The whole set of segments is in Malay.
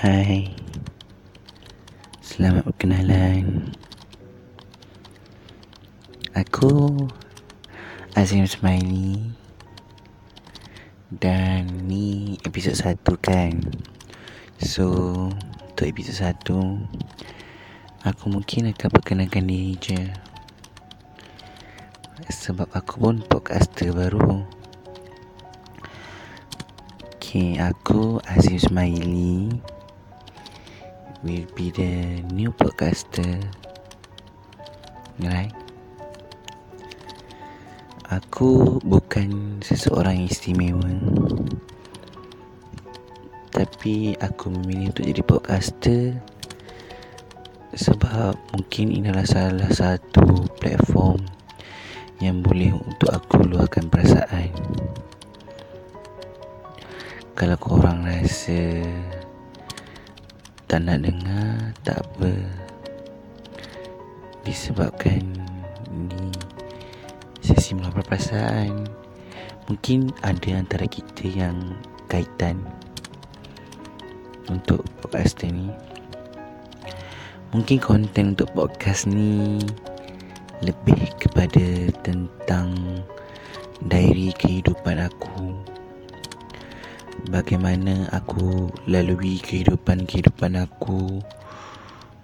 Hai. Selamat berkenalan. Aku Azim Smiley Dan ni episod satu kan? So Untuk episod satu Aku mungkin akan perkenalkan diri je. Sebab aku pun podcaster baru. Okay, aku Azim Smiley will be the new podcaster. Right? Aku bukan seseorang istimewa. Tapi aku memilih untuk jadi podcaster sebab mungkin ini adalah salah satu platform yang boleh untuk aku luahkan perasaan kalau korang rasa tak nak dengar tak apa. Disebabkan ni sesi melapar perasaan. Mungkin ada antara kita yang kaitan untuk podcast ni. Mungkin konten untuk podcast ni lebih kepada tentang diary kehidupan aku bagaimana aku lalui kehidupan-kehidupan aku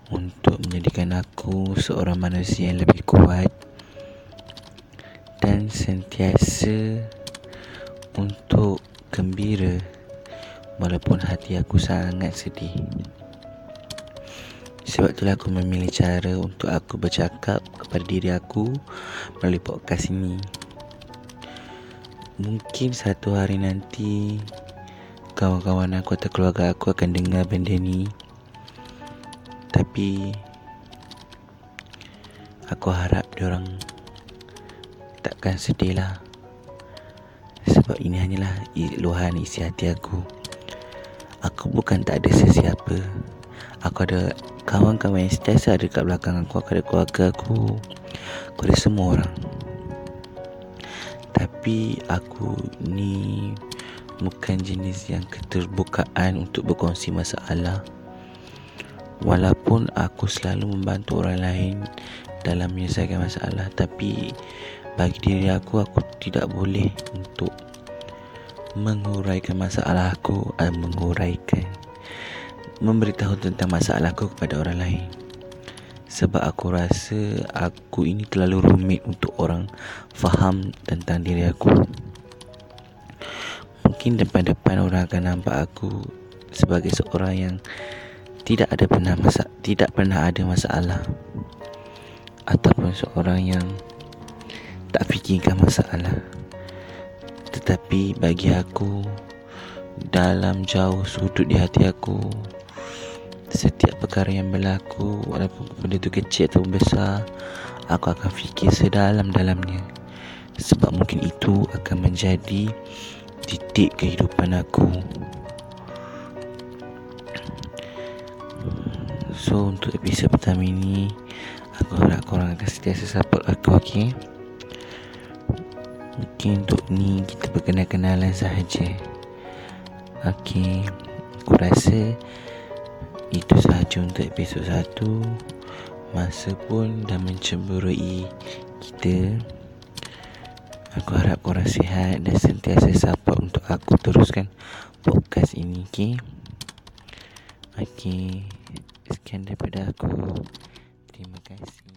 untuk menjadikan aku seorang manusia yang lebih kuat dan sentiasa untuk gembira walaupun hati aku sangat sedih. Sebab itulah aku memilih cara untuk aku bercakap kepada diri aku melalui podcast ini. Mungkin satu hari nanti kawan-kawan aku atau keluarga aku akan dengar benda ni. Tapi aku harap diorang takkan sedih lah. Sebab ini hanyalah luahan isi hati aku. Aku bukan tak ada sesiapa. Aku ada kawan-kawan yang setiasa ada kat belakang aku. Aku ada keluarga aku. Aku ada semua orang. Tapi aku ni bukan jenis yang keterbukaan untuk berkongsi masalah. Walaupun aku selalu membantu orang lain dalam menyelesaikan masalah tapi bagi diri aku aku tidak boleh untuk menguraikan masalah aku atau menguraikan memberitahu tentang masalah aku kepada orang lain. Sebab aku rasa aku ini terlalu rumit untuk orang faham tentang diri aku mungkin depan-depan orang akan nampak aku sebagai seorang yang tidak ada pernah masa tidak pernah ada masalah. Ataupun seorang yang tak fikirkan masalah. Tetapi bagi aku dalam jauh sudut di hati aku setiap perkara yang berlaku walaupun benda itu kecil atau besar aku akan fikir sedalam-dalamnya. Sebab mungkin itu akan menjadi titik kehidupan aku. So untuk episod pertama ini Aku harap korang akan setiasa support aku okay Mungkin untuk ni kita berkenal-kenalan sahaja. Okay Aku rasa Itu sahaja untuk episod satu. Masa pun dah mencemburui kita Aku harap korang sihat dan sentiasa support untuk aku teruskan podcast ini, okay? Okay, sekian daripada aku. Terima kasih.